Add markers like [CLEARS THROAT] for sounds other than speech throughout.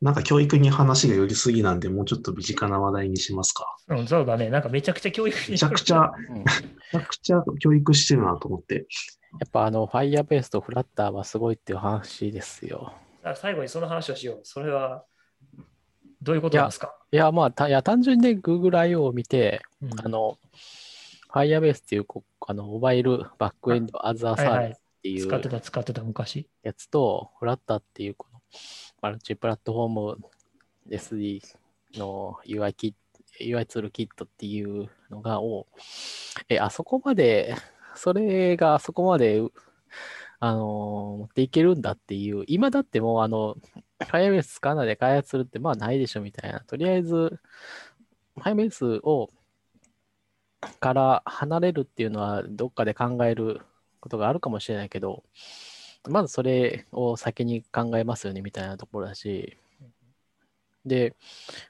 なんか教育に話が寄りすぎなんで、もうちょっと身近な話題にしますか。うん、そうだね。なんかめちゃくちゃ教育にめちゃくちゃ、うんめちゃくちゃ教育してるなと思って。やっぱあの、Firebase と Flutter はすごいっていう話ですよ。あ最後にその話をしよう。それは、どういうことなんですか？いや、まあ、たいや単純にね Google I.O. を見て、うんあの、Firebase っていうこあのモバイルバックエンドアザーサービスっていう使ってた、使ってた、昔。やつと、Flutter っていうこのマルチプラットフォーム SD の UI キ UI ツールキットっていうのが、を、え、あそこまで、それがあそこまで、あの持っていけるんだっていう、今だってもう、あの、Firebase 使わないで開発するって、まあないでしょみたいな。とりあえず、Firebase を、から離れるっていうのは、どっかで考えることがあるかもしれないけど、まずそれを先に考えますよねみたいなところだし、で、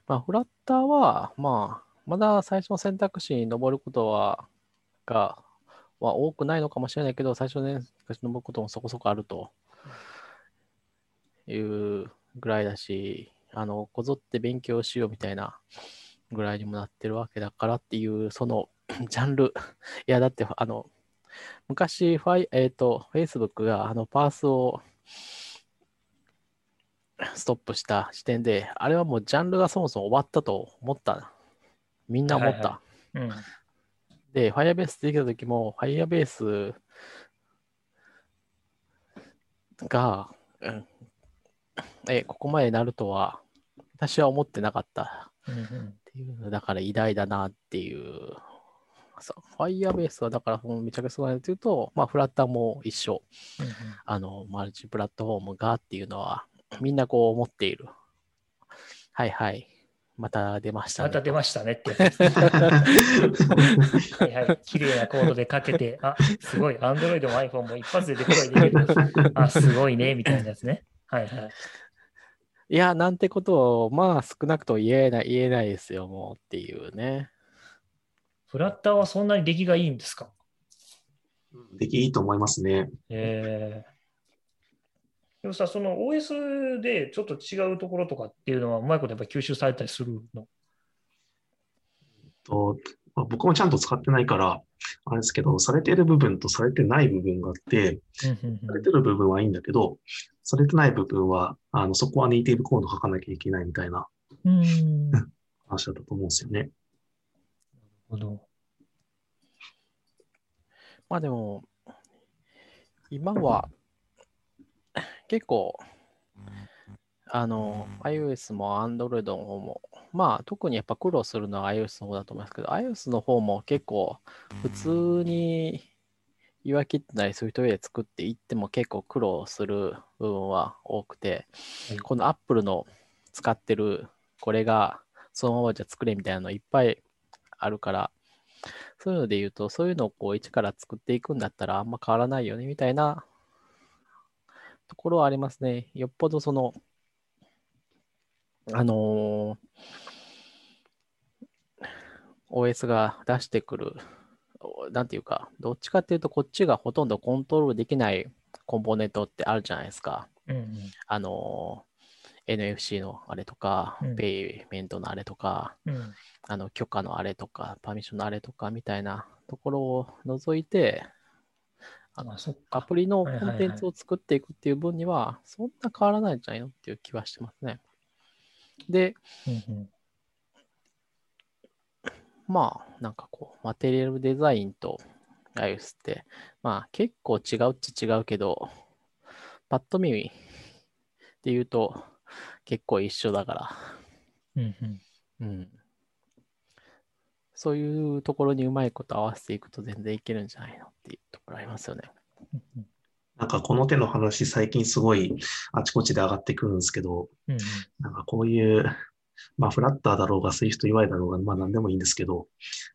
まあ、フラッターは、まあ、まだ最初の選択肢に登ることは、が、は多くないのかもしれないけど、最初の選択肢に登ることもそこそこあるというぐらいだし、あの、こぞって勉強しようみたいなぐらいにもなってるわけだからっていう、そのジャンル、いや、だって、あの、昔、ファイ、えっ、と、Facebook があのパースをストップした時点で、あれはもうジャンルがそもそも終わったと思った。みんな思った。はいうん。で、Firebase できた時も、Firebase が、うんえ、ここまでなるとは、私は思ってなかったうんうんっていう、だから偉大だなっていう。そう Firebase はだからめちゃくちゃすごいなというと、まあ、フラッターも一緒。うんうんあの、マルチプラットフォームがっていうのは、みんなこう思っている。はいはい。また出ましたまた出まましたねって。[LAUGHS] はいはい。綺麗なコードでかけて、あ、すごい。Android も iPhone も一発でデプロイできる。あ、すごいね。みたいなやつね。はいはい。いや、なんてことを、まあ少なくとも言えない、言えないですよ、もうっていうね。フラッターはそんなに出来がいいんですか？出来いいと思いますね。えーでもさ、その OS でちょっと違うところとかっていうのは、うまいことやっぱり吸収されたりするの？とまあ僕もちゃんと使ってないから、あれですけど、されてる部分とされてない部分があって、されてる部分はいいんだけど、されてない部分は、あの、そこはネイティブコード書かなきゃいけないみたいなうん。[LAUGHS] 話だったと思うんですよね。ほど。まあでも、今は結構、あの、iOS も Android の方も、まあ特にやっぱ苦労するのは iOS の方だと思いますけど、iOS の方も結構普通に UI キットなりソフトウェアで作っていっても結構苦労する部分は多くて、はいこの Apple の使ってるこれがそのままじゃ作れみたいなのいっぱいあるから、そういうので言うと、そういうのをこう一から作っていくんだったらあんま変わらないよねみたいなところはありますね。よっぽどその、あのー OS が出してくる、おなんていうか、どっちかっていうとこっちがほとんどコントロールできないコンポーネントってあるじゃないですか。うんうん。あのー NFC のあれとか、うんペイメントのあれとか、うん。あの許可のあれとか、パーミッションのあれとかみたいなところを除いて、あの。アプリのコンテンツを作っていくっていう分には、そんな変わらないんじゃないのっていう気はしてますね。で、うんうんまあ、なんかこう、マテリアルデザインと iOS って、まあ結構違うっちゃ違うけど、パッと見で言うと結構一緒だから、うんうん。うん。そういうところにうまいこと合わせていくと全然いけるんじゃないのっていうところありますよね。うんなんかこの手の話最近すごいあちこちで上がってくるんですけど、うんなんかこういう、まあフラッターだろうが Swift UI だろうが、まあ何でもいいんですけど、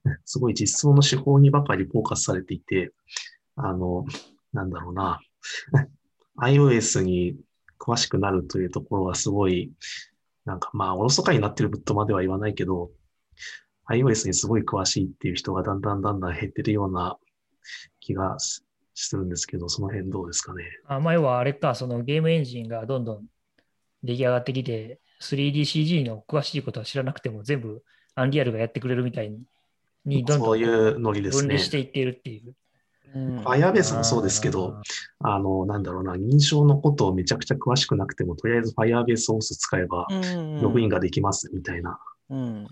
[LAUGHS] すごい実装の手法にばかりフォーカスされていて、あの、なんだろうな、[LAUGHS] iOS に詳しくなるというところはすごい、なんかまあおろそかになってるとまでは言わないけど、iOS にすごい詳しいっていう人がだんだんだんだん減ってるような気がすするんですけど、その辺どうですかね？あ、まあ、要はあれか、そのゲームエンジンがどんどん出来上がってきて、3DCG の詳しいことは知らなくても全部アンリアルがやってくれるみたいに、にどんどん分離。していっているっていう。うんファイアベースもそうですけど、あの、なんだろうな、認証のことをめちゃくちゃ詳しくなくても、とりあえず Firebase OS 使えば、うんログインができますみたいな。うん。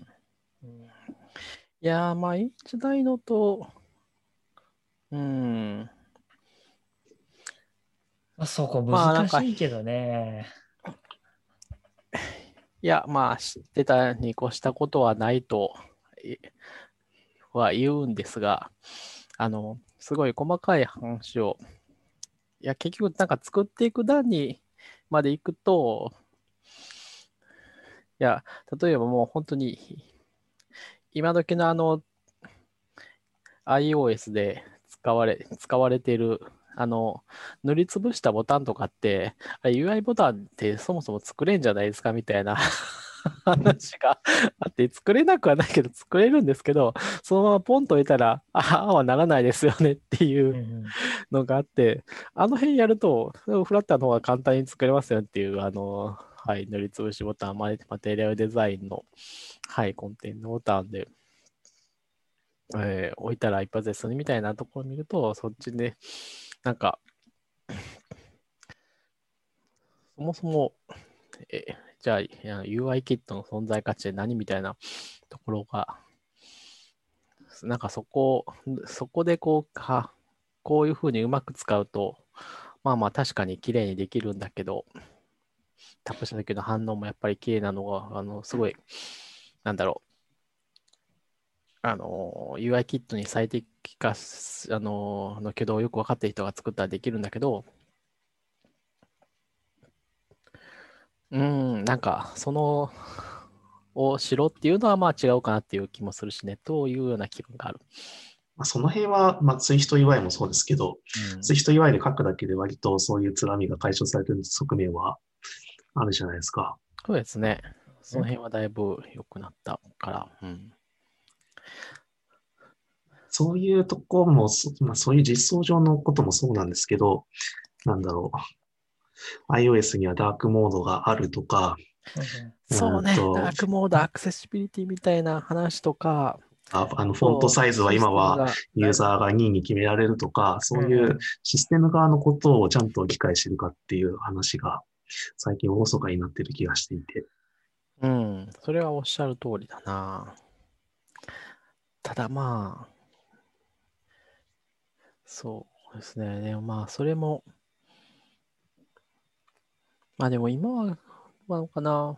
いやー、まあ、一台のと、うん。まあ、そこ難しいけどね。[LAUGHS] いや、まあ、知ってたに越したことはないといは言うんですが、あの、すごい細かい話を、いや、結局、なんか作っていく段にまで行くと、いや、例えばもう本当に、今時のあの、iOS で使われ、使われている、あの、塗りつぶしたボタンとかって、あ UI ボタンってそもそも作れんじゃないですかみたいな。[LAUGHS] 話があって、作れなくはないけど作れるんですけど、そのままポンと置いたら、ああはならないですよねっていうのがあって、あの辺やると、フラッターの方が簡単に作れますよっていう、あの、はい、塗りつぶしボタン、ママテリアルデザインの、はい、コンテンツボタンで、えー置いたら一発ですみたいなところを見ると、そっちで、なんか、そもそも、えじゃあ UI キットの存在価値で何みたいなところが、なんかそこ、そこでこうか、こういうふうにうまく使うと、まあまあ確かに綺麗にできるんだけど、タップした時の反応もやっぱり綺麗なのが、あの、すごい、なんだろう、あの、UI キットに最適化、あの、の挙動をよく分かってる人が作ったらできるんだけど、うん、なんか、その、をしろっていうのはまあ違うかなっていう気もするしね、というような気分がある。まあ、その辺は、まあ、ツイフト UI もそうですけど、うんツイフト UI で書くだけで割とそういうつらみが解消されてる側面はあるじゃないですか。そうですね。その辺はだいぶ良くなったから。うん。そういうとこも、そまあ、そういう実装上のこともそうなんですけど、なんだろう。iOS にはダークモードがあるとか、そうね、ダークモード、アクセシビリティみたいな話とか、ああのフォントサイズは今はユーザーが任意に決められるとか、そういうシステム側のことをちゃんと理解してるかっていう話が最近大かになってる気がしていて。うん、それはおっしゃる通りだな。ただまあ、そうですね。でもまあ、それも、まあでも今は、なのかな。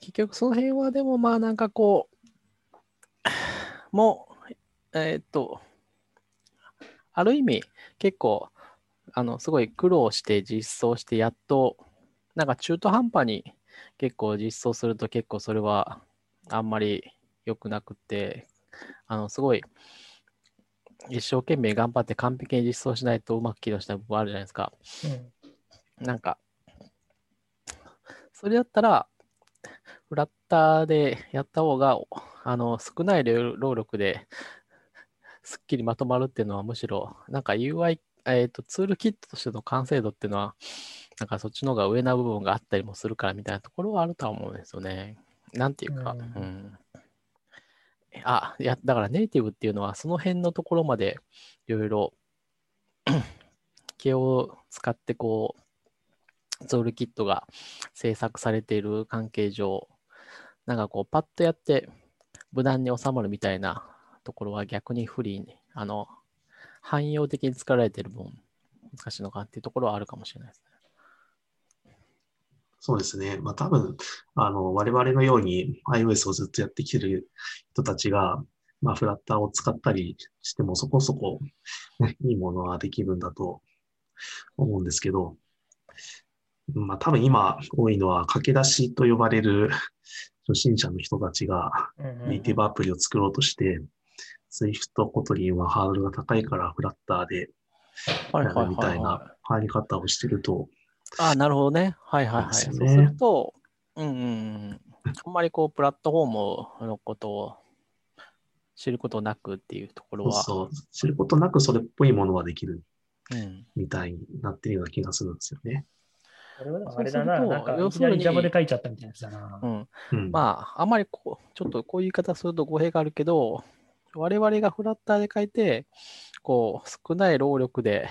結局その辺はでもまあなんかこう、[SIGHS] もう、えーっと、ある意味結構、あの、すごい苦労して実装してやっと、なんか中途半端に結構実装すると結構それはあんまり良くなくて、あの、すごい一生懸命頑張って完璧に実装しないとうまく起動しない部分あるじゃないですか。うんなんか、それだったら、フラッターでやった方が、あの、少ない労力ですっきりまとまるっていうのはむしろ、なんか UI、えっ、と、ツールキットとしての完成度っていうのは、なんかそっちの方が上な部分があったりもするからみたいなところはあるとは思うんですよね。なんていうか、ううんん。あ、いや、だからネイティブっていうのはその辺のところまでいろいろ [CLEARS THROAT] 毛を使ってこう、ツールキットが制作されている関係上、なんかこう、パッとやって無難に収まるみたいなところは逆に不利に、あの、汎用的に作られている分、難しいのかっていうところはあるかもしれないですね。そうですね。まあ多分、あの、我々のように iOS をずっとやってきてる人たちが、まあフラッターを使ったりしてもそこそこねいいものはできるんだと思うんですけど、まあ多分今多いのは駆け出しと呼ばれる [LAUGHS] 初心者の人たちがうんネイティブアプリを作ろうとして、Swift、 Kotlin はハードルが高いからフラッターでやるみたいな入り方をしてると、ああ、なるほどね。はいはいはい。そうすると、うんうんうん。あんまりこう、プラットフォームのことを知ることなくっていうところは、そうそう、知ることなくそれっぽいものはできるうん、みたいになってるような気がするんですよね。あれだな、なんかい要するにきなり Java で書いちゃったみたいなやつだな。うん。うん。まあ、あんまりこう、ちょっとこういう言い方すると語弊があるけど、我々がフラッターで書いて、こう、少ない労力で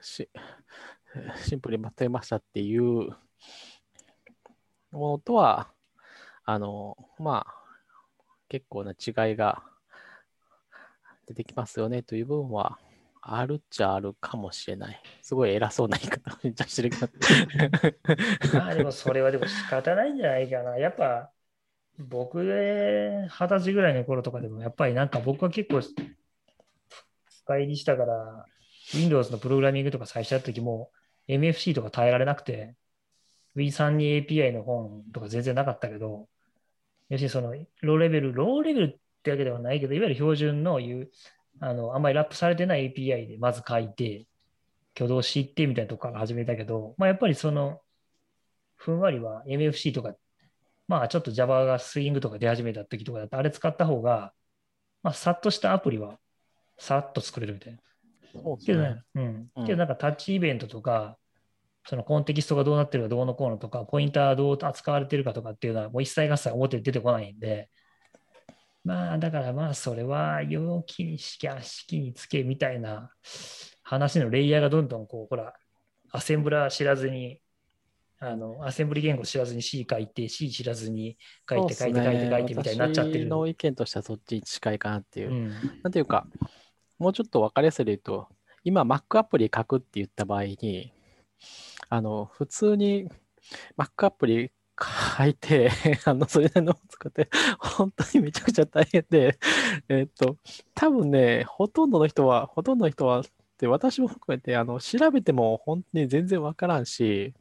し、シンプルにまとめましたっていうものとは、あの、まあ、結構な違いが出てきますよねという部分は、あるっちゃあるかもしれない。すごい偉そうな言い方をめっちゃしてるけど。[LAUGHS] まあでもそれはでも仕方ないんじゃないかな。やっぱ僕で二十歳ぐらいの頃とかでもやっぱりなんか僕は結構深入りしたから Windows のプログラミングとか最初やった時も MFC とか耐えられなくて Win3 に API の本とか全然なかったけど要するにそのローレベル、ローレベルってわけではないけどいわゆる標準のいうあのあんまりラップされてない API でまず書いて挙動していってみたいなとこから始めたけど、まあ、やっぱりそのふんわりは MFC とか、まあちょっと Java がスイングとか出始めた時とかだと、あれ使った方が、まあさっとしたアプリはさっと作れるみたいな。そうですけどね。ね、うん。うんけどなんかタッチイベントとか、そのコンテキストがどうなってるかどうのこうのとか、ポインターどう扱われてるかとかっていうのはもう一切合切表に出てこないんで、まあだからまあそれは容器にしきゃ式につけみたいな話のレイヤーがどんどんこう、ほら、アセンブラー知らずに、あの、アセンブリ言語知らずに C 書いて、C 知らずに書いて書いて書いて書いてみたいになっちゃってる。私の意見としてはそっちに近いかなっていう。うんなんていうか、もうちょっと分かりやすいで言うと、今 Mac アプリ書くって言った場合に、あの、普通に Mac アプリ書いて、[LAUGHS] あの、それなりのを使って、本当にめちゃくちゃ大変で、えっと、多分ね、ほとんどの人は、ほとんどの人は、で私も含めて、あの、調べても本当に全然わからんし、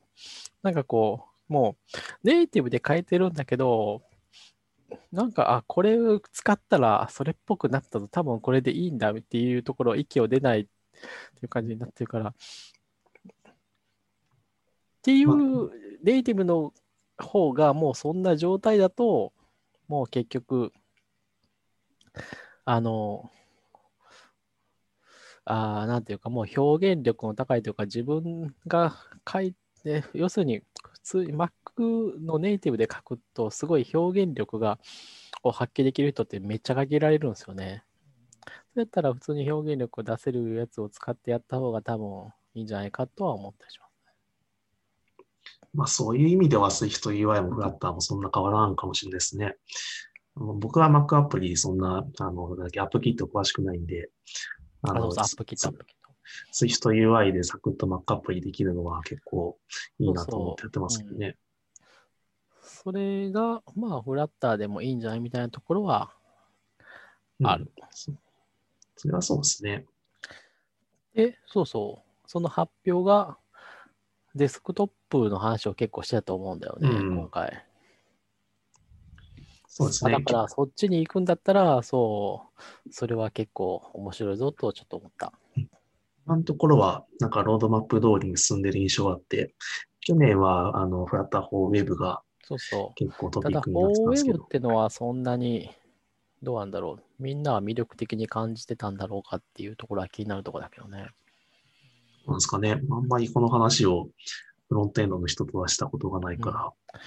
なんかこう、もう、ネイティブで書いてるんだけど、なんか、あ、これを使ったらそれっぽくなったと、多分これでいいんだっていうところ、息を出ないっていう感じになってるから。っていうネイティブの方がもうそんな状態だと、もう結局、あの、あなんていうか、もう表現力の高いというか、自分が書いて、要するに、普通に Mac のネイティブで書くと、すごい表現力がを発揮できる人ってめっちゃ限られるんですよね。そうやったら普通に表現力を出せるやつを使ってやった方が多分いいんじゃないかとは思ったりします。まあそういう意味では Swift UI も Flutter もそんな変わらんかもしれないですね。僕は Mac アプリそんな、あの、アップキット詳しくないんで、ああ、そうそうアップキット。Swift UI でサクッと Mac アプリできるのは結構いいなと思ってやってますけどね。それが、まあ、フラッターでもいいんじゃないみたいなところはある。うんそそれはそうですね。で、そうそう、その発表がデスクトップの話を結構してたと思うんだよね、うん今回。そうですねまあだ。から、そっちに行くんだったら、そう、それは結構面白いぞとちょっと思った。今のところは、なんかロードマップ通りに進んでる印象があって、去年は、あの、フラッター4 Web がそうそう。結構トただ、ピックになってたんですけ 4Web どっ、てのはそんなに、どうなんだろう。みんなは魅力的に感じてたんだろうかっていうところは気になるところだけどね。なんですかね。あんまりこの話をフロントエンドの人とはしたことがないから、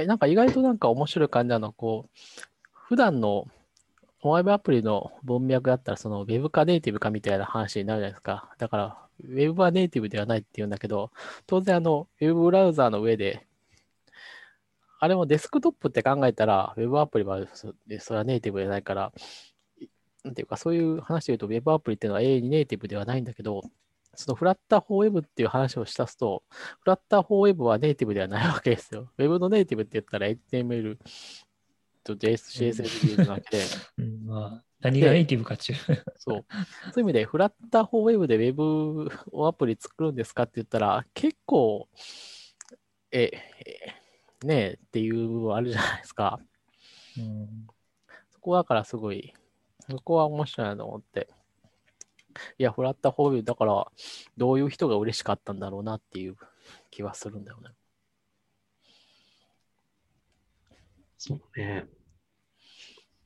いや、なんか意外となんか面白い感じなの、こう、普段のモバイルアプリの文脈だったら、その Web かネイティブかみたいな話になるじゃないですか。だから、Web はネイティブではないっていうんだけど、当然あの、Web ブラウザーの上で、あれもデスクトップって考えたら、Web アプリはそそれはネイティブじゃないから、なんていうか、そういう話で言うと、Web アプリっていうのは永遠にネイティブではないんだけど、そのフラッター 4Web っていう話をしたすと、フラッター 4Web はネイティブではないわけですよ。[LAUGHS] Web のネイティブって言ったら HTML と JS、CSS ビューなわけで、[LAUGHS] うんまあ、何がネイティブかっていう。そう。そういう意味で、フラッター 4Web で Web をアプリ作るんですかって言ったら、結構、え、えねえっていう部分あるじゃないですか。うんそこだからすごい、そこは面白いなと思って。いや、フラッター 4Web だから、どういう人が嬉しかったんだろうなっていう気はするんだよね。そうね。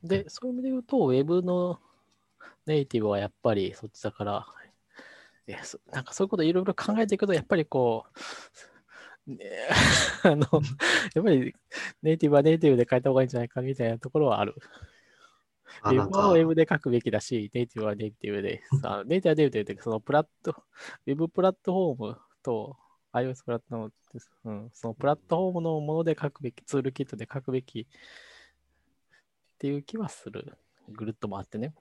で、そういう意味で言うと、Web のネイティブはやっぱりそっちだから、でそなんかそういうこといろいろ考えていくと、やっぱりこう、ね [LAUGHS] あの、やっぱりネイティブはネイティブで書いた方がいいんじゃないかみたいなところはある。あ、ウェブはウェブで書くべきだし、ネイティブはネイティブで、さネイティブはネイティブで、そのプラット、ウェブプラットフォームと iOS プラットフォームです、うん、そのプラットフォームのもので書くべき、ツールキットで書くべきっていう気はする。ぐるっと回ってね。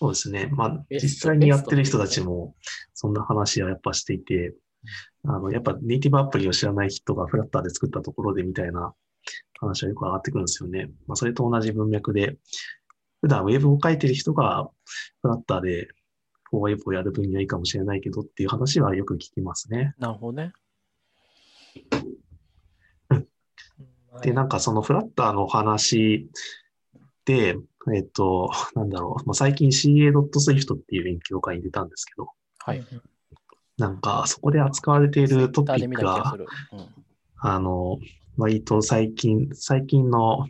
そうですね。まあ、実際にやってる人たちも、そんな話はやっぱしていて、あの、やっぱネイティブアプリを知らない人がフラッターで作ったところでみたいな話はよく上がってくるんですよね。まあ、それと同じ文脈で、普段ウェブを書いてる人がフラッターで、フォーウェブをやる分にはいいかもしれないけどっていう話はよく聞きますね。なるほどね。[LAUGHS] で、なんかそのフラッターの話で、えっと、なんだろう、まあ、最近 CA.Swift っていう勉強会に出たんですけど、はい。なんかそこで扱われているトピックが。うんあの、割と最近、最近の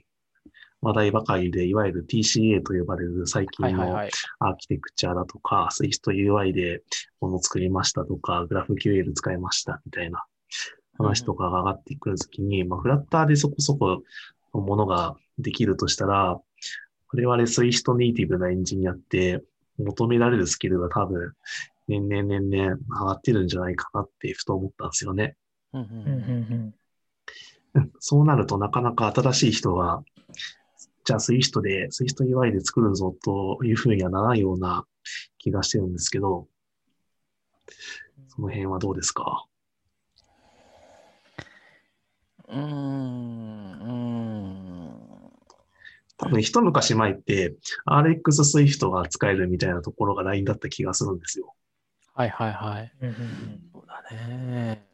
話題ばかりで、いわゆる TCA と呼ばれる最近の。アーキテクチャだとか、Swift UI でもの作りましたとか、GraphQL 使いましたみたいな話とかが上がってくるときに、まあ、フラッターでそこそこのものができるとしたら、我々 Swift ネイティブなエンジニアって求められるスキルが多分年々年々上がってるんじゃないかなってふと思ったんですよね。うんうんうんうんうんうん [LAUGHS] そうなるとなかなか新しい人が、じゃあ Swift で、Swift UI で作るぞというふうにはならないような気がしてるんですけど、その辺はどうですか？うーん。うーん。多分一昔前って RX Swift が使えるみたいなところが LINE だった気がするんですよ。はいはいはい。うんうんそうだね。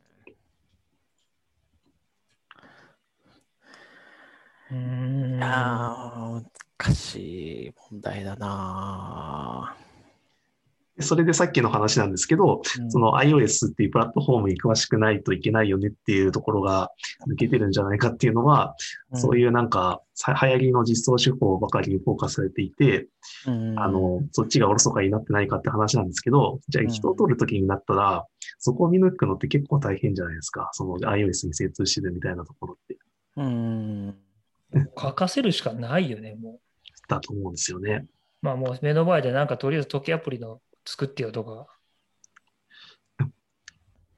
うんいやー、難しい問題だなそれでさっきの話なんですけど、うんその iOS っていうプラットフォームに詳しくないといけないよねっていうところが抜けてるんじゃないかっていうのは、そういうなんかさ流行りの実装手法ばかりにフォーカスされていて、うんあの、そっちがおろそかになってないかって話なんですけど、じゃあうん人を取るときになったら、そこを見抜くのって結構大変じゃないですか。その iOS に精通してるみたいなところって。うん。書かせるしかないよね、もう。だと思うんですよね。まあもう目の前でなんかとりあえず時計アプリの作ってよとか。っ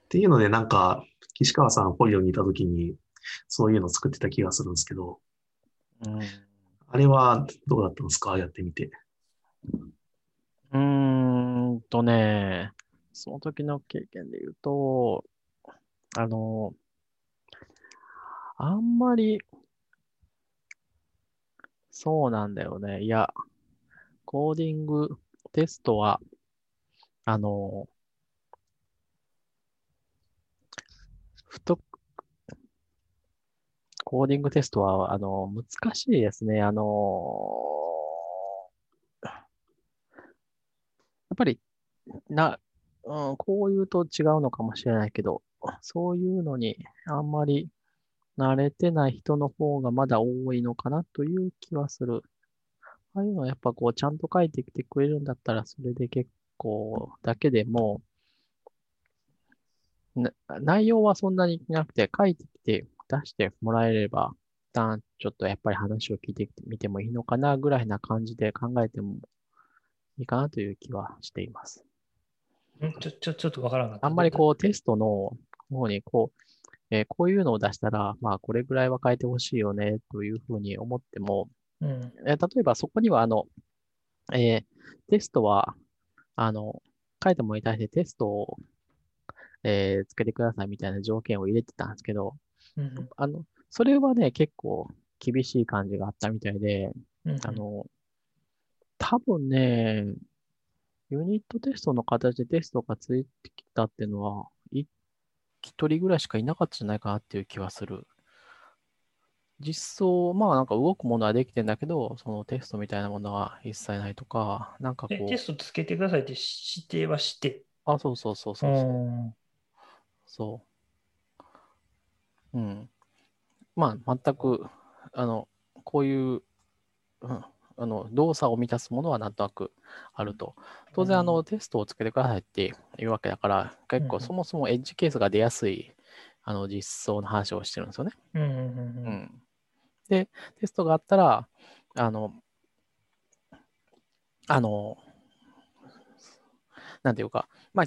ていうので、なんか、岸川さん、ポリオにいたときに、そういうの作ってた気がするんですけど、うんあれはどうだったんですか？やってみて。うーんとね、その時の経験で言うと、あの、あんまり、そうなんだよね。いや、コーディングテストは、あの、ふと、コーディングテストは、あの、難しいですね。あの、やっぱり、な、うん、こう言うと違うのかもしれないけど、そういうのにあんまり慣れてない人の方がまだ多いのかなという気はする。ああいうのはやっぱこうちゃんと書いてきてくれるんだったらそれで結構だけでもな内容はそんなになくて書いてきて出してもらえれば一旦ちょっとやっぱり話を聞いてみてもいいのかなぐらいな感じで考えてもいいかなという気はしています。んちょ、ちょ、ちょっとわからなかった。あんまりこうテストの方にこう、えー、こういうのを出したら、まあ、これぐらいは変えてほしいよね、というふうに思っても、うん、えー、例えばそこには、あの、えー、テストは、あの、書いたものに対してテストを、えー、つけてくださいみたいな条件を入れてたんですけど、うん、あの、それはね、結構厳しい感じがあったみたいで、うん、あの、多分ね、ユニットテストの形でテストがついてきたっていうのは、一一人ぐらいしかいなかったんじゃないかなっていう気はする。実装、まあなんか動くものはできてんだけど、そのテストみたいなものは一切ないとか、なんかこう。テストつけてくださいって指定はして？あ、そうそうそうそうそう。そう。うん。まあ全く、あの、こういう、うん、あの動作を満たすものはなんとなくあると。当然、あの、テストをつけてくださいっていうわけだから、結構うんそもそもエッジケースが出やすいあの実装の話をしてるんですよね。うん。で、テストがあったら、あの、あの、なんていうか、まあ、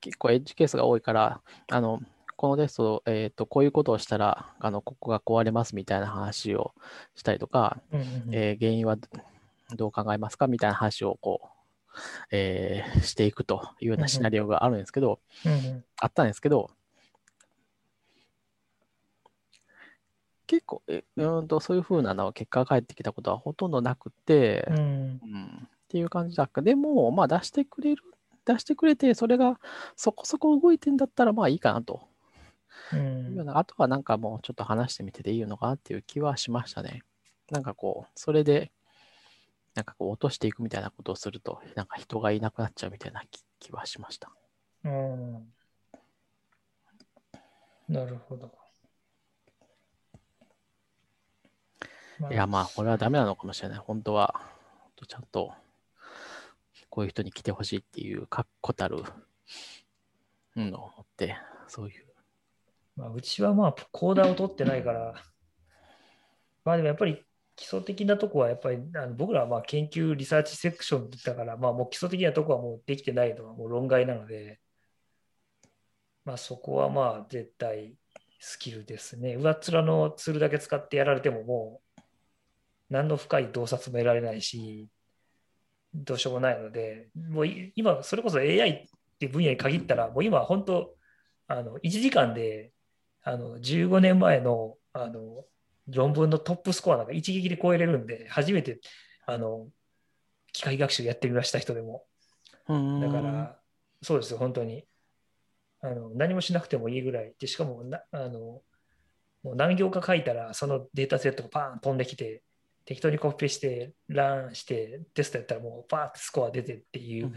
結構エッジケースが多いから、あの、このテスト、えっ、と、こういうことをしたら、あの、ここが壊れますみたいな話をしたりとか、うんうんえー原因はどう考えますか？みたいな話をこう、えーしていくというようなシナリオがあるんですけど、うんうん。あったんですけど、結構、えうーんとそういうふうなの結果が返ってきたことはほとんどなくて、うん。うん。っていう感じだった。でも、まあ出してくれる、出してくれて、それがそこそこ動いてんだったらまあいいかなと。うんあとはなんかもうちょっと話してみてでいいのかなっていう気はしましたね。なんかこう、それで、なんかこう落としていくみたいなことをすると、なんか人がいなくなっちゃうみたいな気気はしました。うんなるほど。まいや、まあ、これはダメなのかもしれない。本当は、ちゃんと、こういう人に来てほしいっていう確固たるのを持って、そういう。まあ、うちはまあ、コーダーを取ってないから、まあでもやっぱり基礎的なとこはやっぱりあの僕らはまあ研究リサーチセクションだから、まあもう基礎的なとこはもうできてないのはもう論外なので、まあそこはまあ絶対スキルですね。上っ面のツールだけ使ってやられてももう何の深い洞察も得られないし、どうしようもないので、もうい今それこそ AI って分野に限ったら、もう今本当あの1時間であの15年前のあの論文のトップスコアなんか一撃で超えれるんで、初めてあの機械学習やってみました人でも。だから、そうですよ、本当に。あの何もしなくてもいいぐらい。で、しかもなあの、もう何行か書いたら、そのデータセットがパーン飛んできて、適当にコピペして、ランして、テストやったらもうパーってスコア出てっていう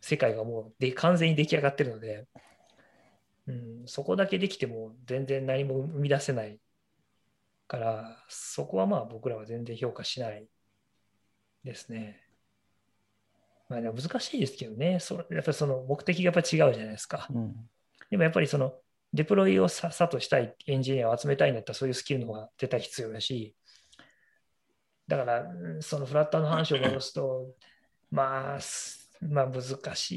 世界がもうで完全に出来上がってるので、うん、そこだけできても全然何も生み出せないから、そこはまあ僕らは全然評価しないですね。まあでも難しいですけどね、そやっぱりその目的がやっぱ違うじゃないですか。うんでもやっぱりそのデプロイをさっさとしたいエンジニアを集めたいんだったらそういうスキルの方が絶対必要だし、だからうんそのフラッターの話を戻すと、まあ、すまあ難し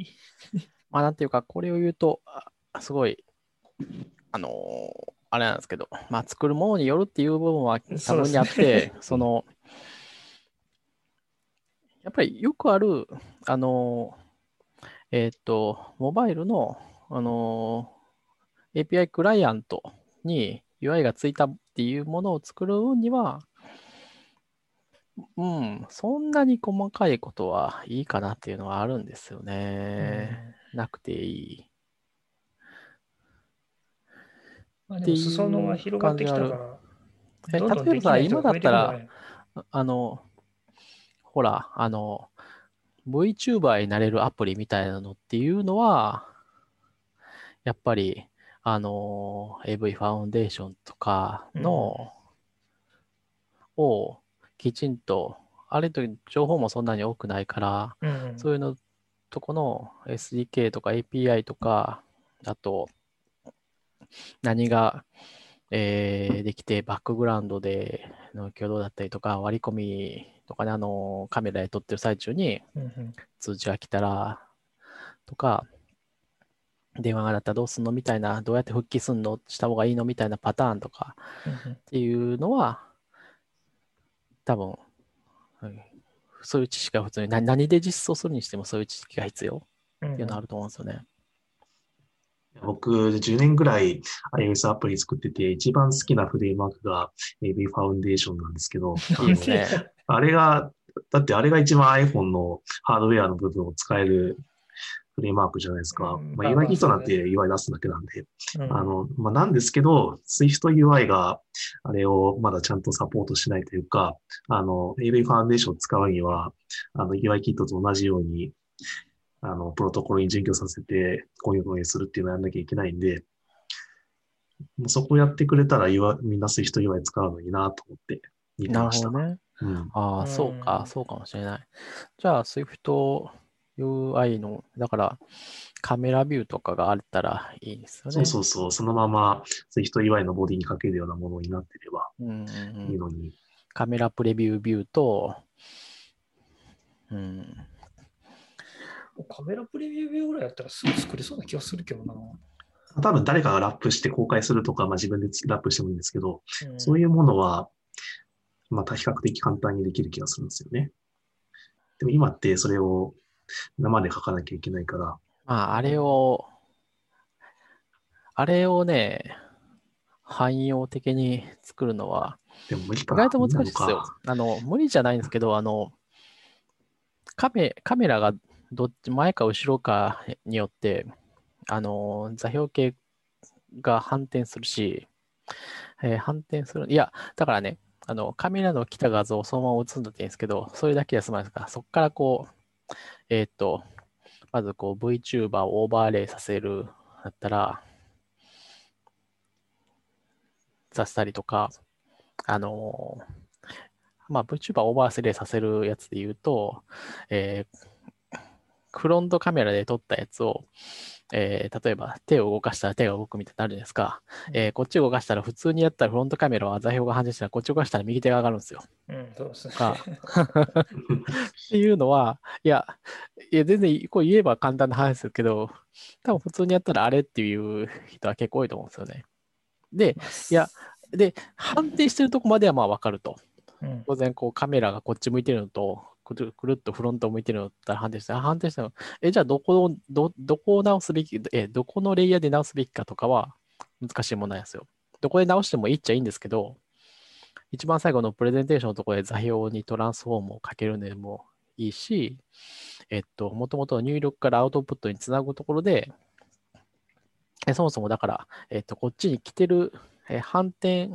い。まあ、なんていうか、これを言うと、あすごい、あのーあれなんですけど、まあ、作るものによるっていう部分は多分にあって、その、やっぱりよくある、あのーえっ、と、モバイルの、あのー API クライアントに UI がついたっていうものを作る分には、うん、そんなに細かいことはいいかなっていうのはあるんですよね。なくていい。まあ、でも裾野が広がってきたから、え例えばさ、今だったら、い？あの、ほら、あの、VTuber になれるアプリみたいなのっていうのは、やっぱり、あの、AV ファウンデーションとかの、をきちんと、あれと情報もそんなに多くないから、うんうん。そういうのとこの SDK とか API とか、あと、何が、えーできて、バックグラウンドでの挙動だったりとか、割り込みとかね、あの、カメラで撮ってる最中に通知が来たら、とか、電話が鳴ったらどうすんのみたいな、どうやって復帰すんのした方がいいのみたいなパターンとかっていうのは、多分、うんそういう知識が普通に、な何で実装するにしてもそういう知識が必要うんっていうのはあると思うんですよね。僕、10年ぐらい iOS アプリ作ってて、一番好きなフレームワークが AV ファウンデーションなんですけど。あれが、だってあれが一番 iPhone のハードウェアの部分を使えるフレームワークじゃないですか。うんまあ、UI キットなんて UI 出すだけなんで。うんあの、まあ、なんですけど、SwiftUI があれをまだちゃんとサポートしないというか、あの、AV ファウンデーションを使うには、あの、UI キットと同じように、あの、プロトコルに準拠させて、こういうふうにするっていうのをやんなきゃいけないんで、もうそこをやってくれたら、UI みんな SwiftUI 使うのになと思って見てなるました。ほどね。うん。ああ、そうか、うんそうかもしれない。じゃあ、Swift UI の、だから、カメラビューとかがあったらいいですよね。そうそうそう。そのまま Swift UI のボディにかけるようなものになってればうんうんうん。いいのに。カメラプレビュービューと、うん、カメラプレビュービューぐらいやったらすぐ作れそうな気がするけどな。多分誰かがラップして公開するとか、まあ自分でラップしてもいいんですけど、うんそういうものは、また比較的簡単にできる気がするんですよね。でも今ってそれを生で書かなきゃいけないから、まあ、あれを、あれをね、汎用的に作るのは、でも無理か意な。外と難しいですよ。あの、無理じゃないんですけど、あの、カメカメラがどっち、前か後ろかによって、あの、座標系が反転するし、えー反転する。いや、だからね、あの、カメラの来た画像をそのまま映すんだっていいんですけど、それだけで済まないですから、そこからこう、えーっと、まずこう VTuber をオーバーレイさせるだったら、させたりとか、あのまあ VTuber をオーバーレイさせるやつで言うと、えーフロントカメラで撮ったやつを、えー例えば手を動かしたら手が動くみたいになるじゃないですか。えーこっち動かしたら普通にやったらフロントカメラは座標が反転したらこっち動かしたら右手が上がるんですよ。うん、そうですね。かっていうのは、いや、いや全然こう言えば簡単な話ですけど、多分普通にやったらあれっていう人は結構多いと思うんですよね。で、いや、で、判定してるとこまではまあ分かると。うん、当然こうカメラがこっち向いてるのと、くるくるっとフロントを向いてるのだったら判定して、あ判定したの、え、じゃあどこを、ど、どこを直すべき、え、どこのレイヤーで直すべきかとかは難しいものなんですよ。どこで直してもいいっちゃいいんですけど、一番最後のプレゼンテーションのところで座標にトランスフォームをかけるのでもいいし、えっと、もともと入力からアウトプットにつなぐところで、えそもそもだから、えっと、こっちに来てる、え反転、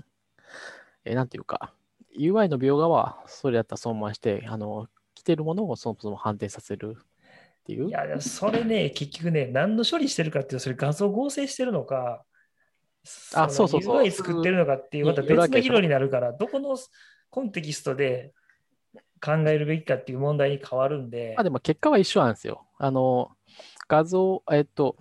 えなんていうか、UI の描画はそれだったらそのままして、あの、来てるものをそもそも反転させるっていう？いや、それね、結局ね、何の処理してるかっていうと、それ画像合成してるのか、あそうそうそう UI 作ってるのかっていう、また別の議論になるから、どこのコンテキストで考えるべきかっていう問題に変わるんでまあ、でも結果は一緒なんですよ。あの、画像、えっと、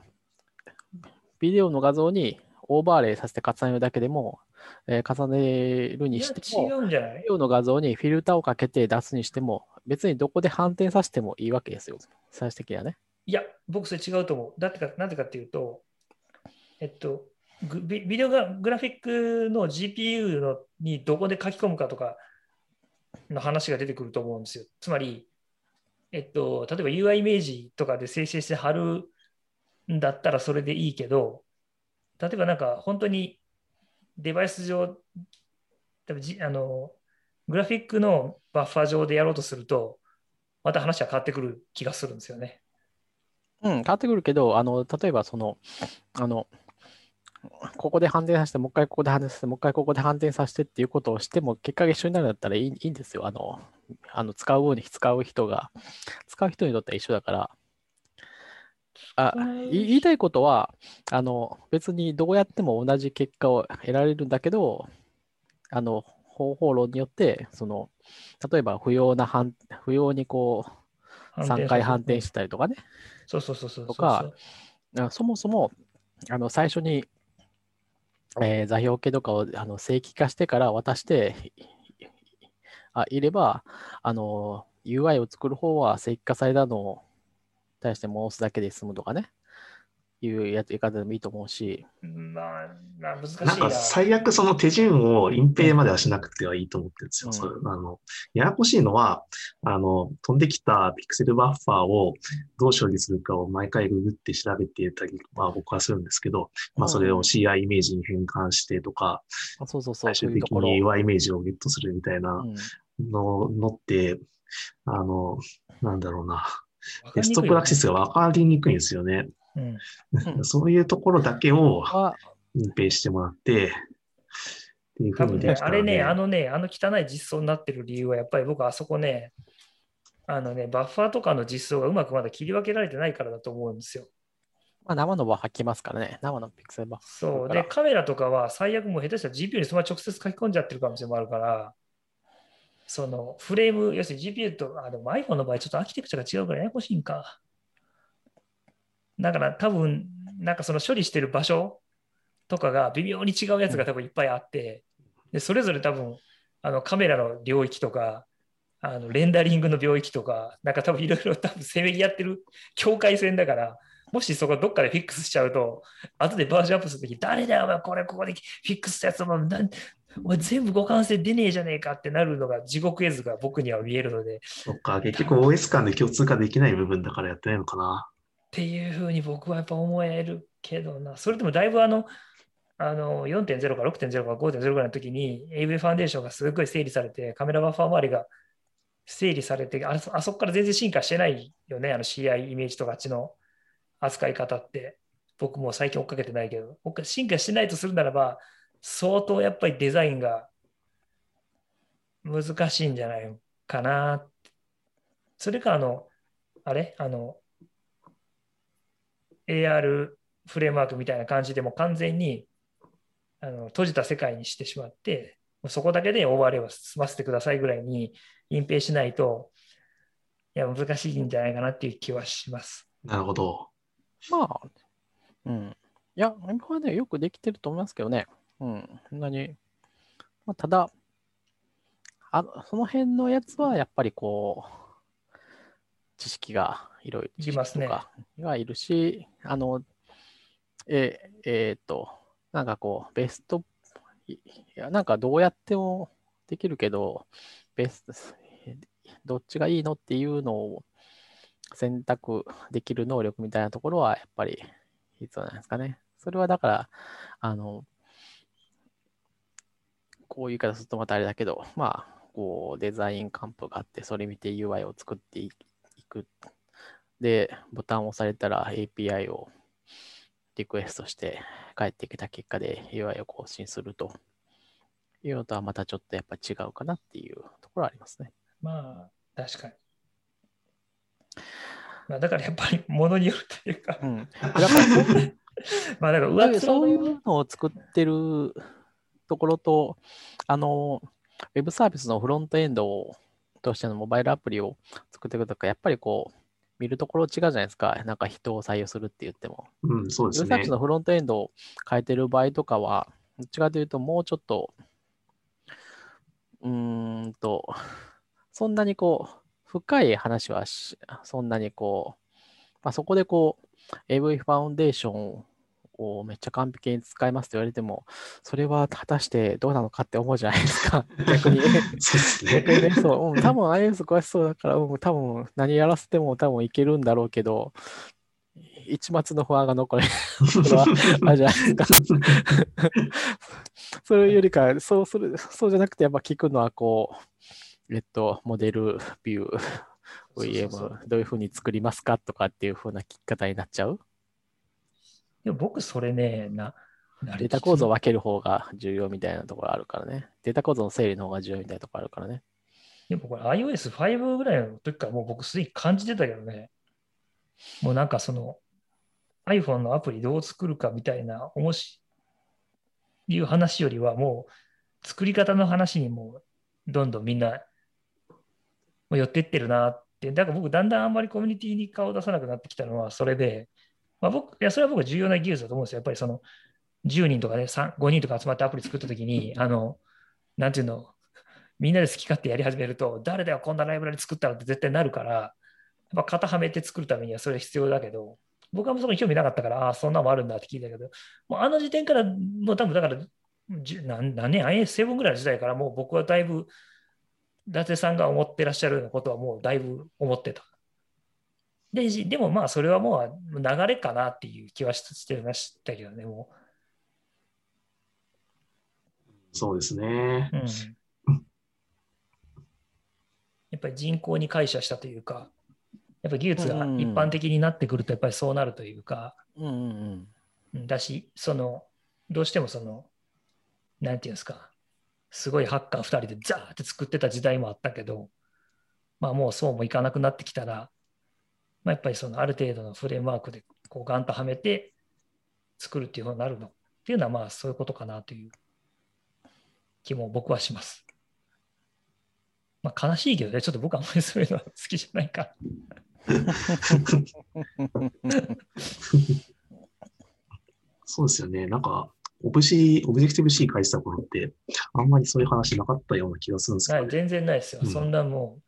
ビデオの画像にオーバーレイさせて重ねるだけでも、えー重ねるにしても、違うんじゃない？ビデオの画像にフィルターをかけて出すにしても、別にどこで反転させてもいいわけですよ。最終的にはね。いや、僕それ違うと思う。だってか、なぜかっていうと、えっと、ビビデオがグラフィックの GPU のにどこで書き込むかとかの話が出てくると思うんですよ。つまり、えっと、例えば UI イメージとかで生成して貼るんだったらそれでいいけど、例えばなんか本当にデバイス上、多分じあのグラフィックのバッファ上でやろうとすると、また話は変わってくる気がするんですよね。うん、変わってくるけど、あの、例えばその、あの、ここで反転させて、もう一回ここで反転させて、もう一回ここで反転させてっていうことをしても、結果が一緒になるんだったらいいいいんですよ。あの、あの使う方に使う人が、使う人にとっては一緒だから。あい言いたいことは、あの、別にどうやっても同じ結果を得られるんだけど、あの、方法論によって、その、例えば不要な反、不要にこう、3回反転したりとかね、そうそうそうそう。とかあそもそもあの最初に、えー座標系とかをあの正規化してから渡していあいればあの UI を作る方は正規化されたのを対して戻すだけで済むとかねいうやり方でもいいと思うし、まあ、まあ、難しいなんか最悪その手順を隠蔽まではしなくてはいいと思ってるんですよ。うんそれあのややこしいのは、あの、飛んできたピクセルバッファーをどう処理するかを毎回ググって調べてたり、まあ僕はするんですけど、まあそれを CI イメージに変換してとか、あそうそうそう、最終的。に UI イメージをゲットするみたいなうんののって、あの、なんだろうな、テストプラクティスが分かりにくいんですよね。うんうん [LAUGHS] そういうところだけをは隠蔽してもらって、あれね、あのね、あの汚い実装になってる理由は、やっぱり僕はあそこね、あのね、バッファーとかの実装がうまくまだ切り分けられてないからだと思うんですよ。まあ、生のは吐きますからね、生のピクセルバッフそう。だからで、カメラとかは最悪もう下手したら GPU にそのまま直接書き込んじゃってる可能性もあるから、そのフレーム、要するに GPU と、あ、でも iPhone の場合ちょっとアーキテクチャが違うからややこしいんか。だから多分、なんかその処理してる場所とかが微妙に違うやつが多分いっぱいあって、でそれぞれ多分あのカメラの領域とか、あのレンダリングの領域とか、なんか多分いろいろ多分せめぎ合ってる境界線だから、もしそこどっかでフィックスしちゃうと、後でバージョンアップするとき、誰だよ、お前これここでフィックスしたやつ、お前なんお前全部互換性出ねえじゃねえかってなるのが地獄絵図が僕には見えるので、そっか、結局 OS 間で共通化できない部分だからやってないのかな。っていうふうに僕はやっぱ思えるけどな、それでもだいぶあの、あの4.0か6.0か5.0ぐらいの時に AV ファンデーションがすごい整理されて、カメラバッファー周りが整理されて、あそこから全然進化してないよね、あの CI イメージとかあっちの扱い方って。僕も最近追っかけてないけど、追っか進化してないとするならば、相当やっぱりデザインが難しいんじゃないかな。それか、あの、あれ？あの、AR フレームワークみたいな感じでもう完全にあの閉じた世界にしてしまって、もうそこだけでオーバーレイを済ませてくださいぐらいに隠蔽しないと、いや、難しいんじゃないかなっていう気はします。なるほど。まあ、うん。いや、今はね、よくできてると思いますけどね。うん。そんなに。まあ、ただ、あその辺のやつはやっぱりこう、知識がいろいろ、知識とかがいるし、あの、ええーっと、なんかこう、ベスト、いいや、なんかどうやってもできるけど、ベスト、どっちがいいのっていうのを選択できる能力みたいなところはやっぱり必要なんですかね。それはだから、あの、こういう言い方するとまたあれだけど、まあ、こうデザインカンプがあって、それ見て UI を作っていく。で、ボタンを押されたら API をリクエストして帰ってきた結果で UI を更新するというのとはまたちょっとやっぱ違うかなっていうところはありますね。まあ、確かに。まあ、だからやっぱりものによるというか、うん。[LAUGHS] まあだからそういうのを作ってるところと、あの、ウェブサービスのフロントエンドとしてのモバイルアプリを作っていくとか、やっぱりこう、見るところ違うじゃないですか。なんか人を採用するって言っても。うん、そうですね。のフロントエンドを変えてる場合とかは、どっちかというと、もうちょっと、うーんと、そんなにこう、深い話はし、そんなにこう、まあ、そこでこう、AV ファウンデーションをめっちゃ完璧に使いますと言われても、それは果たしてどうなのかって思うじゃないですか、[LAUGHS] 逆に。そうですね。逆にね、そう、うん、多分 iOS 詳しそうだから、うん、多分何やらせても多分いけるんだろうけど、一末の不安が残る。[LAUGHS] それは、あれじゃないですか。[LAUGHS] それよりか、そうする、そうじゃなくて、やっぱ聞くのは、こう、えっと、モデル、ビュー、VM どういうふうに作りますかとかっていうふうな聞き方になっちゃう。でも僕それね、な、なデータ構造を分ける方が重要みたいなところあるからね。データ構造の整理の方が重要みたいなところあるからね。でもこれ iOS5 ぐらいの時からもう僕すでに感じてたけどね。もうなんかその iPhone のアプリどう作るかみたいな、おもし、いう話よりはもう作り方の話にもうどんどんみんな寄ってってるなって。だから僕だんだんあんまりコミュニティに顔を出さなくなってきたのはそれで、まあ、僕、いや、それは僕は重要な技術だと思うんですよ。やっぱりその10人とかね、3 5人とか集まってアプリ作った時に、あの、なんていうの、みんなで好き勝手やり始めると、誰だよ、こんなライブラリ作ったらって絶対なるから、やっぱ型はめて作るためにはそれ必要だけど、僕はそこに興味なかったから、ああ、そんなのもあるんだって聞いたけど、もうあの時点から、もう多分だから、何何年、IS7 ぐらいの時代からもう僕はだいぶ、伊達さんが思ってらっしゃるようなことはもうだいぶ思ってた。で、じでもまあそれはもう流れかなっていう気はししてましたけどね、もそうですねう。。うん。やっぱり人口に解釈したというか、やっぱり技術が一般的になってくるとやっぱりそうなるというか、うんうんうん。うんだし、その、どうしてもその、なんていうんですか、すごいハッカー2人でザーって作ってた時代もあったけど、まあもうそうもいかなくなってきたら、まあ、やっぱりそのある程度のフレームワークでこうガンとはめて作るっていうふうになるのっていうのはまあそういうことかなという気も僕はします。まあ悲しいけどね、ちょっと僕はあんまりそういうのは好きじゃないから。そうですよね。なんか、オブジ Objective-C 書いてた頃って、あんまりそういう話なかったような気がするんですけど、はい、全然ないですよ。うんそんなもう、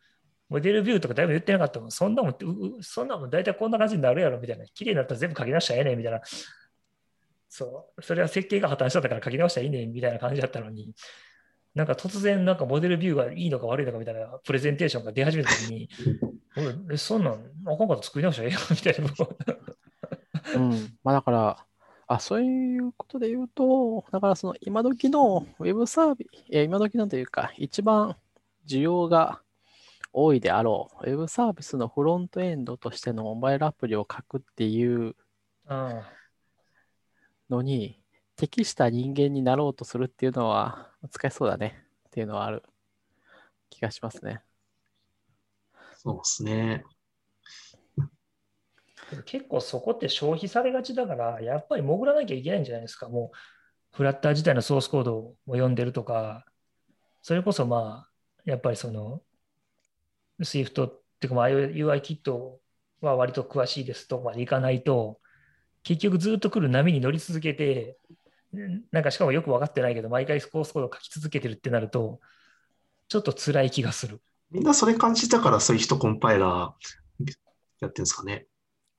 モデルビューとかだいぶ言ってなかったもん。そんなもん、そんなもん大体こんな感じになるやろみたいな。綺麗になったら全部書き直したらええねんみたいな。そう。それは設計が破綻しちゃったから書き直したらいいねんみたいな感じだったのに、なんか突然なんかモデルビューがいいのか悪いのかみたいなプレゼンテーションが出始めた時に、えそんなん、あかんかったら作り直したらええよみたいな。うん、まあだから、あ、そういうことで言うと、だからその今時のウェブサービス、え今時のというか、一番需要が多いであろう、ウェブサービスのフロントエンドとしてのモバイルアプリを書くっていうあのに、適した人間になろうとするっていうのは難しそうだねっていうのはある気がしますね。そうですね。結構そこって消費されがちだから、やっぱり潜らなきゃいけないんじゃないですか。もう、フラッター自体のソースコードを読んでるとか、それこそまあ、やっぱりその、Swift っていうか、まあ、UI キットは割と詳しいですとこまでいかないと、結局ずっと来る波に乗り続けて、んなんかしかもよく分かってないけど、毎回ソースコードを書き続けてるってなると、ちょっと辛い気がする。みんなそれ感じたから、そういう人コンパイラーやってるんですかね。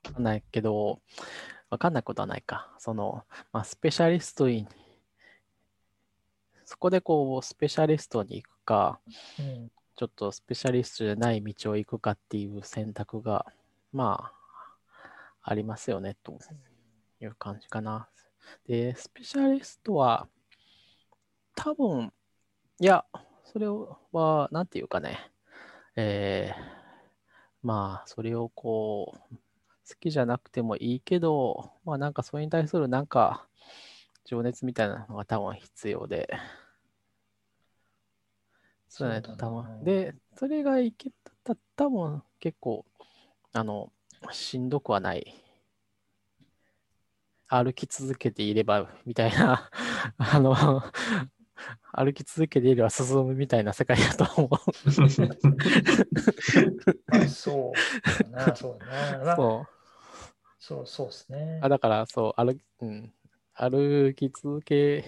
わかんないけど、わかんないことはないか。その、まあ、スペシャリストに、そこでこう、スペシャリストに行くか、うんちょっとスペシャリストじゃない道を行くかっていう選択が、まあ、ありますよね、という感じかな。で、スペシャリストは、多分、いや、それは、なんていうかね、えー、まあ、それをこう、好きじゃなくてもいいけど、まあなんかそれに対するなんか情熱みたいなのが多分必要で、そうだね、多分。で、それがいけた、多分結構、あの、しんどくはない。歩き続けていれば、みたいな、[LAUGHS] あの、歩き続けていれば進むみたいな世界だと思う。[LAUGHS] あそうだな、そうだ [LAUGHS] な。まあそう。そうそうですねあ。だから、そう、歩き、うん、歩き続け、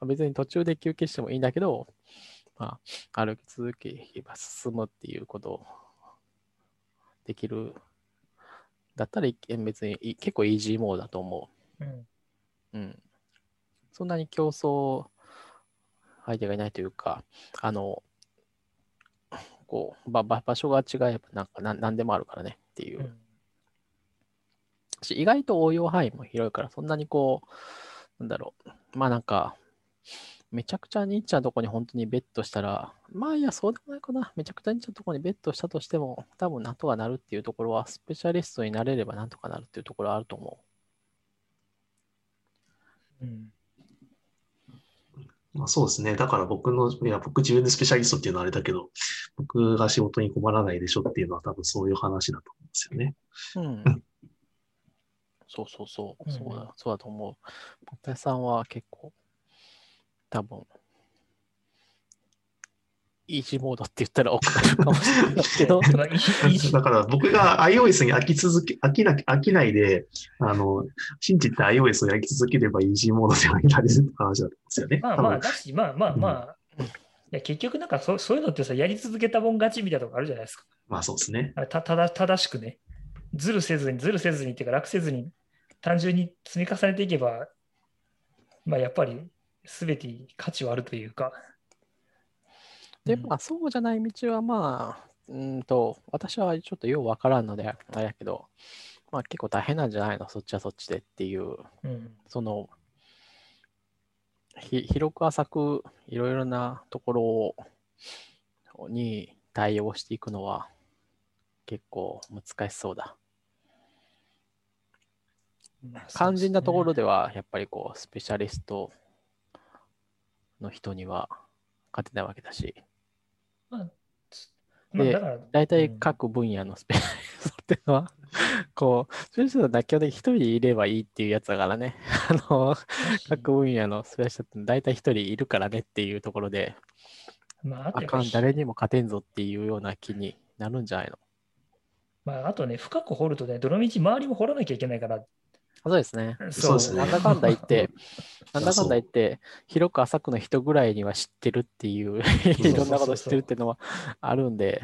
まあ別に途中で休憩してもいいんだけど、まあ、歩き続ければ進むっていうことをできる。だったらい別にい結構イージーモードだと思うんう。うん。そんなに競争相手がいないというか、あの、こう、ばば場所が違えばなんかなん何でもあるからねっていう。うんし意外と応用範囲も広いから、そんなにこう、なんだろう、まあなんか、めちゃくちゃニッチなとこに本当にベットしたら、まあいや、そうでもないかな。めちゃくちゃニッチなとこにベットしたとしても、多分なんとかなるっていうところは、スペシャリストになれればなんとかなるっていうところはあると思うんまあ、そうですね。だから僕の、いや、僕自分でスペシャリストっていうのはあれだけど、僕が仕事に困らないでしょっていうのは多分そういう話だと思うんですよね。う。うん。そうそうそう、うんそうだ、そうだと思う。ポテさんは結構、多分、イージーモードって言ったら怒るかもしれないけど、[LAUGHS] だから僕が iOS に飽き続け、飽きな、飽きないで、あの、信じて iOS をやり続ければイージーモードではいられるって話だと思うんですよね。まあまあ、だし、まあまあまあ、いや結局なんかそそういうのってさ、やり続けたもん勝ちみたいなとこあるじゃないですか。まあそうですね。あたただ正しくね、ずるせずに、ずるせずにっていうか楽せずに、単純に積み重ねていけば、まあやっぱり全て価値はあるというか。で、うんまあ、そうじゃない道は、まあ、うーんと、私はちょっとようわからんので、あれやけど、まあ結構大変なんじゃないのそっちはそっちでっていう、うんその、ひ広く浅くいろいろなところに対応していくのは結構難しそうだ。肝心なところでは、やっぱりこう、スペシャリストの人には勝てないわけだし、まあつまあで大体うん。各分野のスペシャリストっていうのは、[LAUGHS] こう、スペシャリストは妥協で一人いればいいっていうやつだからね。[LAUGHS] あの、各分野のスペシャリストって大体一人いるからねっていうところで、まあ、あかん、誰にも勝てんぞっていうような気になるんじゃないの？まあ、あとね、深く掘るとね、どの道周りも掘らなきゃいけないから、そうですね。そうですねなんだかんだ言って、[LAUGHS] なんだかんだ言って、広く浅くの人ぐらいには知ってるっていう、いろんなこと知ってるっていうのはあるんで、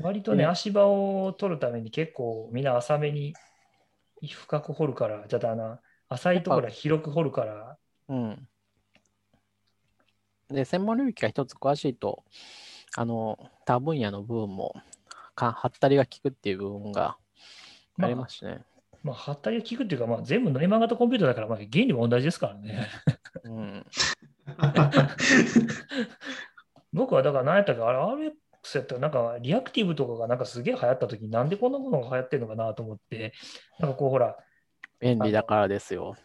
割とね、ね足場を取るために結構みんな浅めに深く掘るから、じゃああの浅いところは広く掘るから、うん。で、専門領域が一つ詳しいと、あの、他分野の部分も、かはったりが効くっていう部分がありますしね。まあ、はったりが効くっていうか、まあ、全部ノイマン型コンピューターだから、まあ、原理も同じですからね。うん。僕はだから何やったか、あれ、RX やったら、なんかリアクティブとかがなんかすげえ流行った時に、なんでこんなものが流行ってるのかなと思って、なんかこう、ほら、便利だからですよ。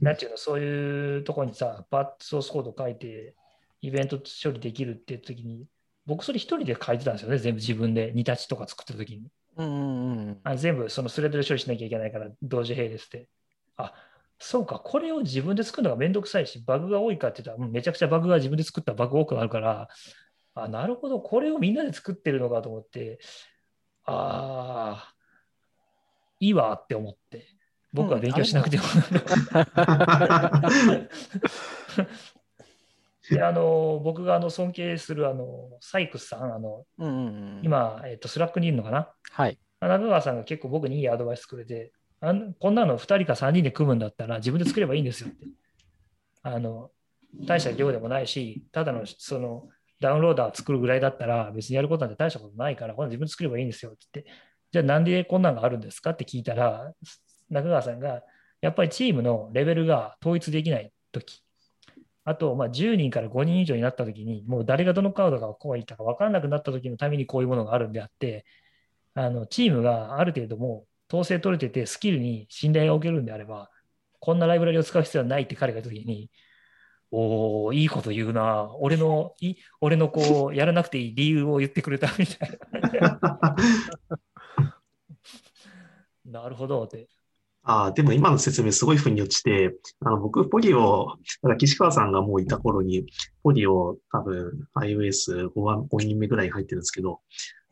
なんていうの、そういうところにさ、パッソースコード書いて、イベント処理できるっていう時に、僕それ一人で書いてたんですよね、全部自分で、ニタッチとか作った時に。うんうんうん。あ全部そのスレッドで処理しなきゃいけないから、同時並列で。あ、そうか、これを自分で作るのがめんどくさいし、バグが多いかって言ったら、めちゃくちゃバグが自分で作ったバグ多くなるから、あ、なるほど、これをみんなで作ってるのかと思って、ああ、いいわって思って、僕は勉強しなくても。[LAUGHS] [LAUGHS] であの僕があの尊敬するあのサイクスさん、あのうんうんうん。今、えっと、 Slack にいるのかな？はい。中川さんが結構僕にいいアドバイスくれて、あんこんなの2人か3人で組むんだったら自分で作ればいいんですよって。あの大した量でもないし、ただのそのダウンローダーを作るぐらいだったら別にやることなんて大したことないから、これ自分で作ればいいんですよって言って、じゃあなんでこんなんがあるんですかって聞いたら、中川さんがやっぱりチームのレベルが統一できないとき、あと、まあ、10人から5人以上になったときに、もう誰がどのカードがこういったか分からなくなったときのためにこういうものがあるんであって、あのチームがある程度もう統制取れてて、スキルに信頼がおけるんであれば、こんなライブラリを使う必要はないって彼が言ったときに、おおいいこと言うな。俺の、い俺のこう、[LAUGHS] やらなくていい理由を言ってくれたみたいな。[LAUGHS] なるほどって。ああ、でも今の説明すごい腑に落ちて、あの、僕、ポリを、だから岸川さんがもういた頃に、ポリを多分 iOS5 5人目ぐらいに入ってるんですけど、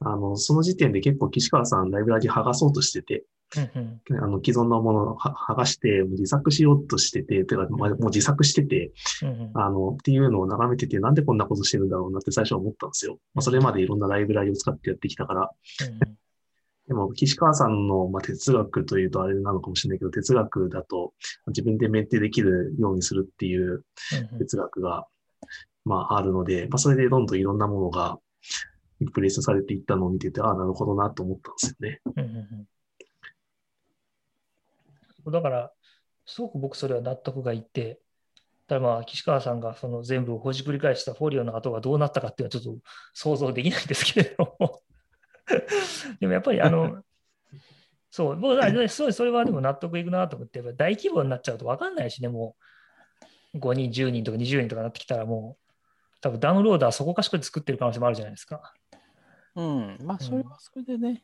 あの、その時点で結構岸川さんライブラリ剥がそうとしてて、うんうんあの、既存のものをは剥がして自作しようとしてて、てか、まあもう自作してて、うんうんあの、っていうのを眺めてて、なんでこんなことしてるんだろうなって最初は思ったんですよ。まあ、それまでいろんなライブラリを使ってやってきたから。うんでも、岸川さんの、まあ、哲学というとあれなのかもしれないけど、哲学だと自分でメンテできるようにするっていううん哲学が、まあ、あるので、まあ、それでどんどんいろんなものがリプレイスされていったのを見てて、ああ、なるほどなと思ったんですよね。うんうんうんだから、すごく僕それは納得がいって、ただまあ、岸川さんがその全部をほじくり返したフォリオの後がどうなったかっていうのはちょっと想像できないんですけれども。[LAUGHS] でもやっぱりあの、そう、僕はねそうそれはでも納得いくなと思って、大規模になっちゃうと分かんないしね、もう5人、10人とか20人とかなってきたらもう、多分ダウンローダーそこかしこで作ってる可能性もあるじゃないですか。うん。まあ、それはそれでね。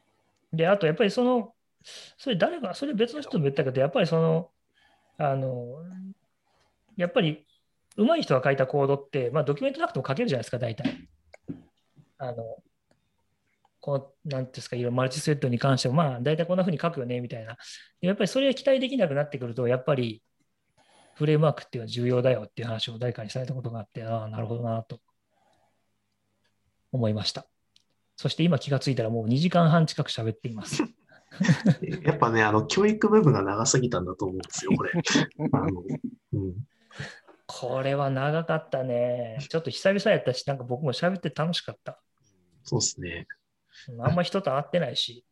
で、あとやっぱりその、それ誰か、それ別の人も言ったけど、やっぱりその、あの、やっぱり上手い人が書いたコードって、まあドキュメントなくても書けるじゃないですか、大体。あの、こう、なんていうんですか、いろいろマルチスレッドに関しても、まあ大体こんな風に書くよね、みたいな。でやっぱりそれが期待できなくなってくると、やっぱりフレームワークっていうのは重要だよっていう話を誰かにされたことがあって、ああ、なるほどなと思いました。そして今気がついたらもう2時間半近く喋っています。[LAUGHS] やっぱね、あの、教育部分が長すぎたんだと思うんですよ、これ。[LAUGHS] あの、うん。これは長かったね。ちょっと久々やったし、なんか僕も喋って楽しかった。そうですね。あんま人と会ってないし。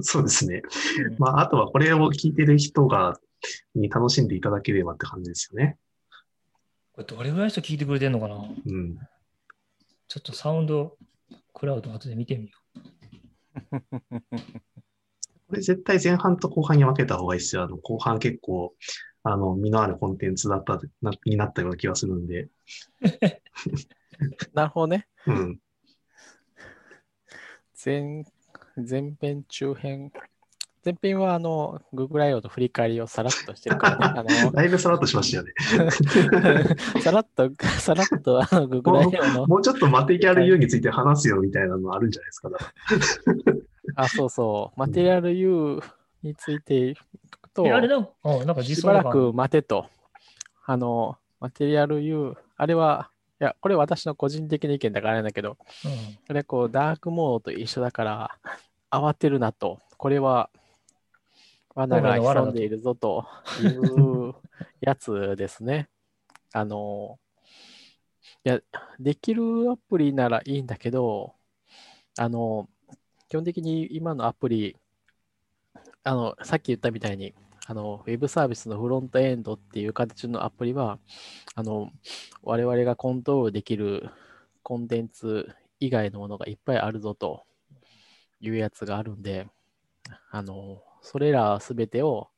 そうですね。うんまあ、あとはこれを聞いてる人が、に楽しんでいただければって感じですよね。これどれぐらいの人聞いてくれてんのかな？うん。ちょっとサウンドクラウド後で見てみよ [LAUGHS] これ絶対前半と後半に分けた方がいいですよ。あの、後半結構、あの、身のあるコンテンツだった、なになったような気がするんで。[LAUGHS] なるほどね。うん。前、前編、中編、前編はあの Google I.O. の振り返りをさらっとしてるからね。[LAUGHS] あのだいぶさらっとしましたよね。[LAUGHS] さらっと、さらっとあの Google I.O. の、もうちょっとマテリアル U について話すよみたいなのあるんじゃないですか。[LAUGHS] あ、そうそう、マテリアル U についていくとえ、あれだ、うん、なんか実しばらく待てと。あの、マテリアル U、あれは、いや、これ私の個人的な意見だからあれだけど、うんそれこう、ダークモードと一緒だから、慌てるなと。これは、罠が潜んでいるぞというやつですね。[LAUGHS] あの、いや、できるアプリならいいんだけど、あの、基本的に今のアプリ、あの、さっき言ったみたいに、あの、ウェブサービスのフロントエンドっていう形のアプリは、あの、我々がコントロールできるコンテンツ以外のものがいっぱいあるぞというやつがあるんで、あの、それらすべてを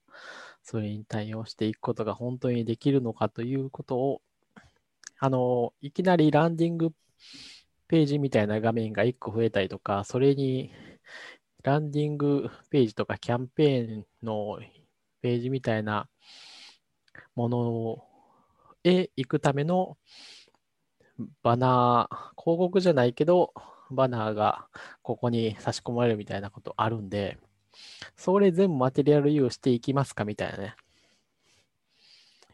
それに対応していくことが本当にできるのかということを、あの、いきなりランディングページみたいな画面が1個増えたりとか、それにランディングページとかキャンペーンのページみたいなものへ行くためのバナー、広告じゃないけど、バナーがここに差し込まれるみたいなことあるんで、それ全部マテリアルユーしていきますかみたいなね、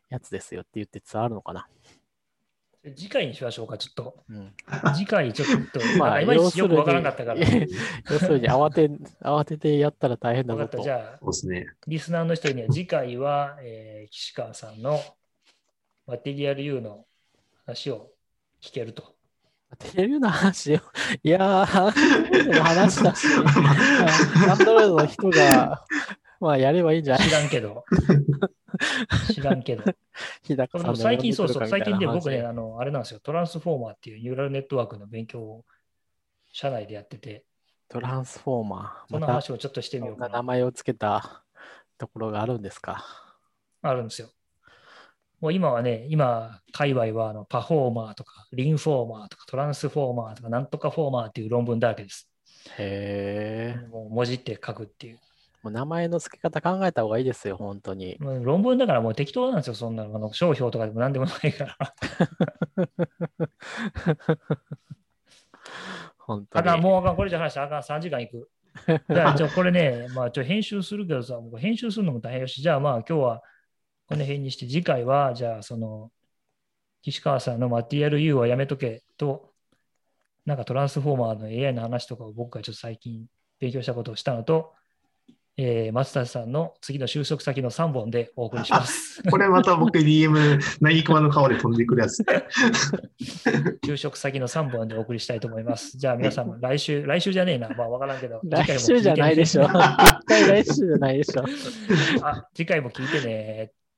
やつですよって言って伝わるのかな。次回にしましょうか、ちょっと。うん、次回ちょっと、[LAUGHS] まあいまい要するにちよくわからなかったから。[LAUGHS] 要するに慌て、慌ててやったら大変だ分かった。ぞとじ。ゃあ、そうですね。リスナーの人には次回は、えー岸川さんのマテリアル U の話を聞けると。マテリアルユーの話を、[LAUGHS] いやー、話だし、アンドロイドの人が、まあやればいいんじゃない？知らんけど。[LAUGHS] 知らんけど。[LAUGHS] 日高さんの最近そうそう、最近で僕ね、あの、あれなんですよ、トランスフォーマーっていうニューラルネットワークの勉強を社内でやってて、トランスフォーマー。その話をちょっとしてみようんかな。前をつけたところがあるんですか？あるんですよ。もう今はね、今、界隈はあのパフォーマーとか、リンフォーマーとか、トランスフォーマーとか、なんとかフォーマーっていう論文だらけです。へえ。もう文字って書くっていう。もう名前の付け方考えた方がいいですよ、本当に。論文だからもう適当なんですよ、そんなの。あの商標とかでも何でもないから。本当に。あかん、もうあかん、これじゃ話したらあかん、3時間いく。じゃあ、これね、[LAUGHS] まあ、ちょ編集するけどさ、もう編集するのも大変よし、じゃあまあ今日はこの辺にして、次回は、じゃあその、岸川さんのマテリアル U はやめとけと、なんかトランスフォーマーの AI の話とかを僕がちょっと最近勉強したことをしたのと、えー松田さんの次の就職先の3本でお送りします。これまた僕 DM、なぎくまの顔で飛んでくるやつ。就職先の3本でお送りしたいと思います。じゃあ皆さんも来週、来週じゃねえな、まあわからんけど、[LAUGHS] 来週じゃないでしょ。[LAUGHS] 絶対来週じゃないでしょ。あ次回も聞いてね。